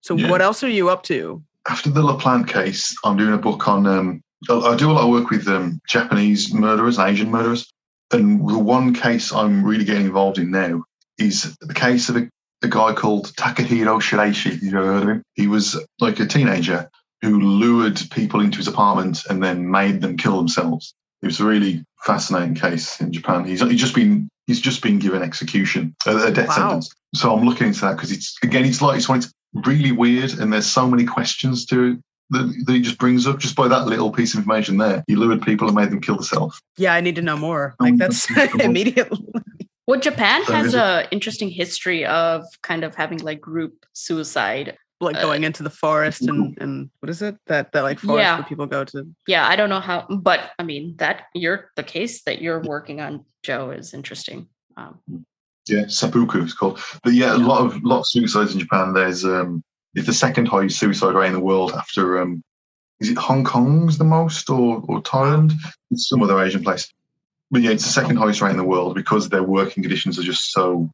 So, yeah. what else are you up to after the LaPlante case, I'm doing a book on. Um, I do a lot of work with um, Japanese murderers, Asian murderers, And the one case I'm really getting involved in now is the case of a, a guy called Takahiro Shiraishi. You ever heard of him? He was like a teenager who lured people into his apartment and then made them kill themselves. It was a really fascinating case in Japan. He's, he's just been he's just been given execution, a, a death Wow. sentence. So I'm looking into that because it's again, it's like it's, one it's really weird, and there's so many questions to it that, that he just brings up just by that little piece of information there. He lured people and made them kill themselves. Yeah, I need to know more. Like Um, that's <laughs> immediately. cool. Well, Japan So has is it- a interesting history of kind of having like group suicide. Like Uh, going into the forest and and what is it that that like forest Yeah. where people go to? Yeah, I don't know how, but I mean that you're the case that you're working on, Joe, is interesting. Um, Yeah, seppuku it's called. But yeah, a lot of lot of suicides in Japan. There's um, it's the second highest suicide rate in the world after um, is it Hong Kong's the most or or Thailand? It's some other Asian place. But yeah, it's the second highest rate in the world because their working conditions are just so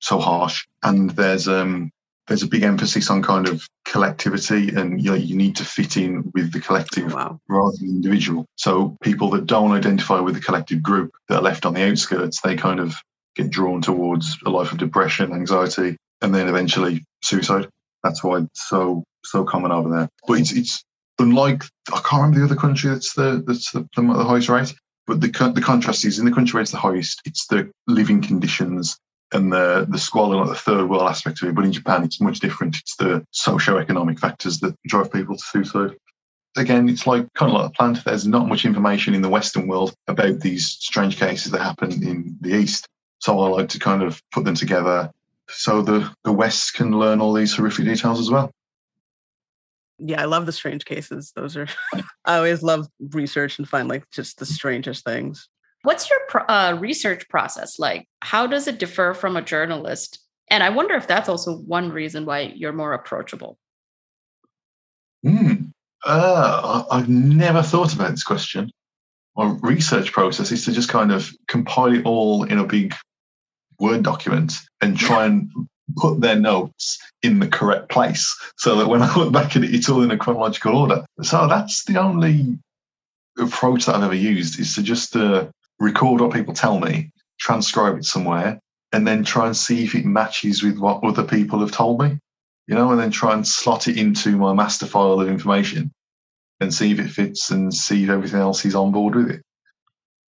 so harsh. And there's um there's a big emphasis on kind of collectivity and you know, you need to fit in with the collective wow. rather than individual. So people that don't identify with the collective group that are left on the outskirts, they kind of get drawn towards a life of depression, anxiety, and then eventually suicide. That's why it's so so common over there. But it's it's unlike I can't remember the other country that's the that's the, the, the highest rate. But the the contrast is in the country where it's the highest, it's the living conditions and the the squalor, like the third world aspect of it. But in Japan, it's much different. It's the socio-economic factors that drive people to suicide again, it's like kind of like a plant. There's not much information in the Western world about these strange cases that happen in the East. So I like to kind of put them together so the, the West can learn all these horrific details as well. Yeah, I love the strange cases. Those are <laughs> I always love research and find like just the strangest things. what's your pro- uh, research process like? How does it differ from a journalist? And I wonder if that's also one reason why you're more approachable. Hmm. Uh, I, I've never thought about this question. My research process is to just kind of compile it all in a big Word document and try and put their notes in the correct place so that when I look back at it, it's all in a chronological order. So that's the only approach that I've ever used is to just uh, record what people tell me, transcribe it somewhere, and then try and see if it matches with what other people have told me you know, and then try and slot it into my master file of information and see if it fits and see if everything else is on board with it.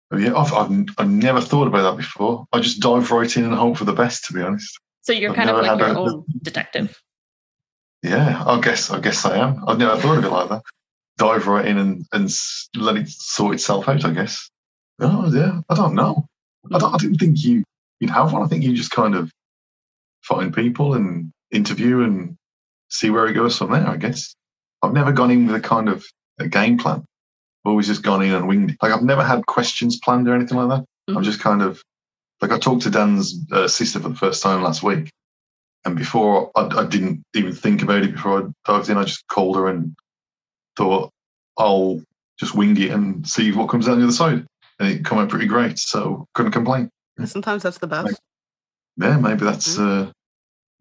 But yeah, I've, I've, I've never thought about that before. I just dive right in and hope for the best, to be honest. So you're I've kind of like your a- own detective. Yeah, I guess I guess I am. I've never thought of it like that. Dive right in and, and let it sort itself out, I guess. Oh, yeah, I don't know. I, don't, I didn't think you, you'd have one. I think you just kind of find people and interview and see where it goes from there, I guess. I've never gone in with a kind of a game plan. I've always just gone in and winged it. Like I've never had questions planned or anything like that. I'm Mhm. just kind of like I talked to Dan's uh, sister for the first time last week, and before I, I didn't even think about it before I dived in. I just called her and thought I'll just wing it and see what comes out the other side, and it came out pretty great. So couldn't complain. Sometimes that's the best. Yeah, maybe that's uh,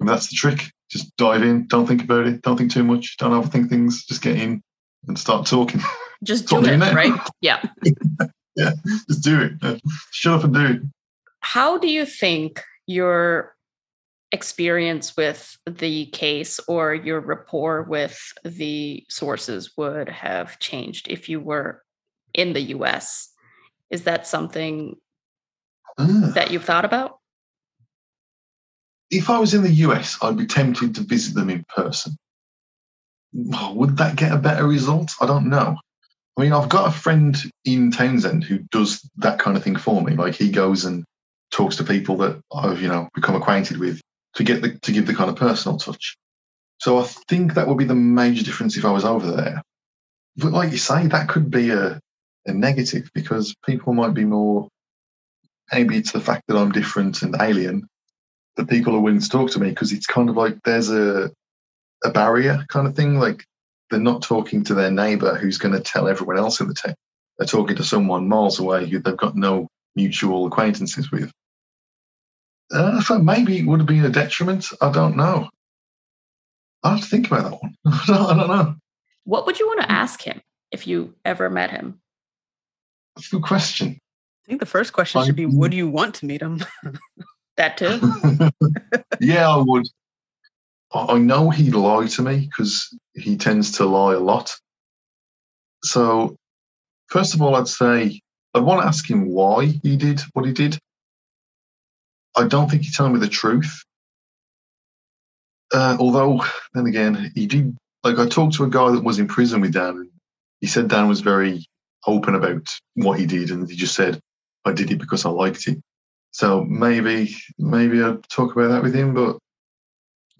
maybe that's the trick. Just dive in. Don't think about it. Don't think too much. Don't overthink things. Just get in and start talking. <laughs> Just do it, met. right? <laughs> Yeah. <laughs> Yeah, just do it. Uh, Shut up and do it. How do you think your experience with the case or your rapport with the sources would have changed if you were in the US? Is that something Ah. that you've thought about? if I was in the US, I'd be tempted to visit them in person. Oh, Would that get a better result? I don't know. I mean, I've got a friend in Townsend who does that kind of thing for me. Like he goes and talks to people that I've, you know, become acquainted with to get the to give the kind of personal touch. So I think that would be the major difference if I was over there. But like you say, that could be a, a negative because people might be more maybe it's the fact that I'm different and alien that people are willing to talk to me because it's kind of like there's a a barrier kind of thing. Like they're not talking to their neighbour who's going to tell everyone else in the town. They're talking to someone miles away who they've got no mutual acquaintances with. Uh, so maybe it would have been a detriment. I don't know. I have to think about that one. <laughs> I don't, I don't know. What would you want to ask him if you ever met him? That's a good question. I think the first question I- should be Would you want to meet him? <laughs> That too. <laughs> yeah, I would. I I know he'd lie to me because he tends to lie a lot. So, first of all, I'd say I'd want to ask him why he did what he did. I don't think he's telling me the truth. Uh, although, then again, he did. Like, I talked to a guy that was in prison with Dan. He said Dan was very open about what he did, and he just said, "I did it because I liked it." So maybe, maybe I'd talk about that with him. But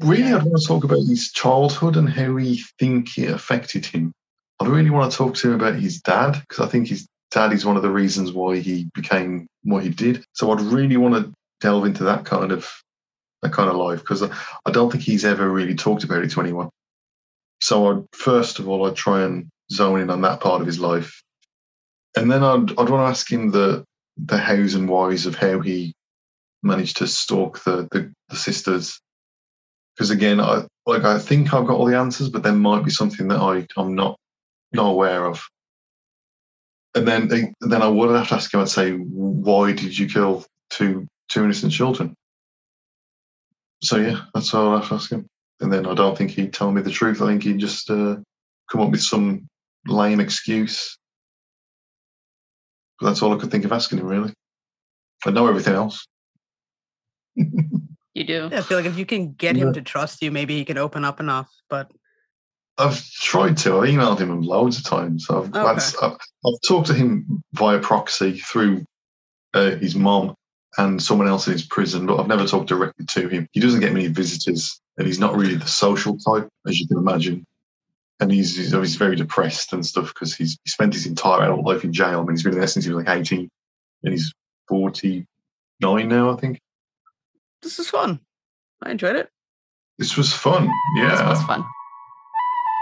really, I'd want to talk about his childhood and how he think it affected him. I really want to talk to him about his dad because I think his dad is one of the reasons why he became what he did. So I'd really want to delve into that kind of that kind of life because I, I don't think he's ever really talked about it to anyone. So I'd first of all I'd try and zone in on that part of his life, and then I'd I'd want to ask him the the hows and whys of how he managed to stalk the the, the sisters. Because again, I like I think I've got all the answers, but there might be something that I I'm not not aware of. And then then I would have to ask him. I'd say, why did you kill two two innocent children? So yeah, that's all I'll have to ask him. And then I don't think he'd tell me the truth. I think he'd just uh, come up with some lame excuse. But that's all I could think of asking him, really. I know everything else. <laughs> You do. Yeah, I feel like if you can get Yeah. him to trust you, maybe he can open up enough. But I've tried to. I emailed him loads of times. I've, Okay. that's, I've, I've talked to him via proxy through uh, his mom and someone else in his prison, but I've never talked directly to him. He doesn't get many visitors, and he's not really the social type, as you can imagine. And he's, he's obviously very depressed and stuff because he's he spent his entire adult life in jail. I mean, he's been there since he was like 18, and he's 49 now, I think. This is fun. I enjoyed it. This was fun. Yeah. This was fun.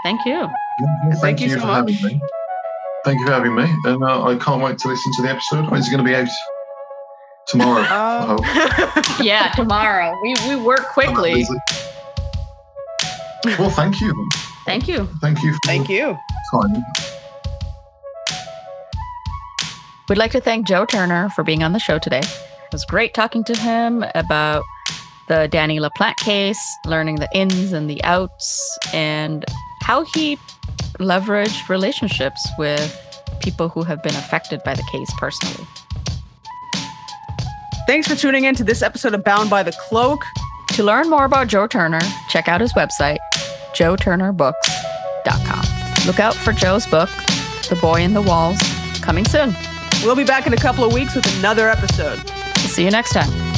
Thank you. Yeah, Thank you so for much. having me. Thank you for having me. And uh, I can't wait to listen to the episode. When is it going to be out? Tomorrow. <laughs> I Um, hope. <laughs> Yeah, tomorrow. We we work quickly. Well, thank you. Thank you. Thank you for Thank you. time. We'd like to thank Joe Turner for being on the show today. It was great talking to him about the Danny LaPlante case, learning the ins and the outs, and how he leveraged relationships with people who have been affected by the case personally. Thanks for tuning in to this episode of Bound by the Cloak. To learn more about Joe Turner, check out his website, joeturnerbooks.com. Look out for Joe's book, The Boy in the Walls, coming soon. We'll be back in a couple of weeks with another episode. See you next time.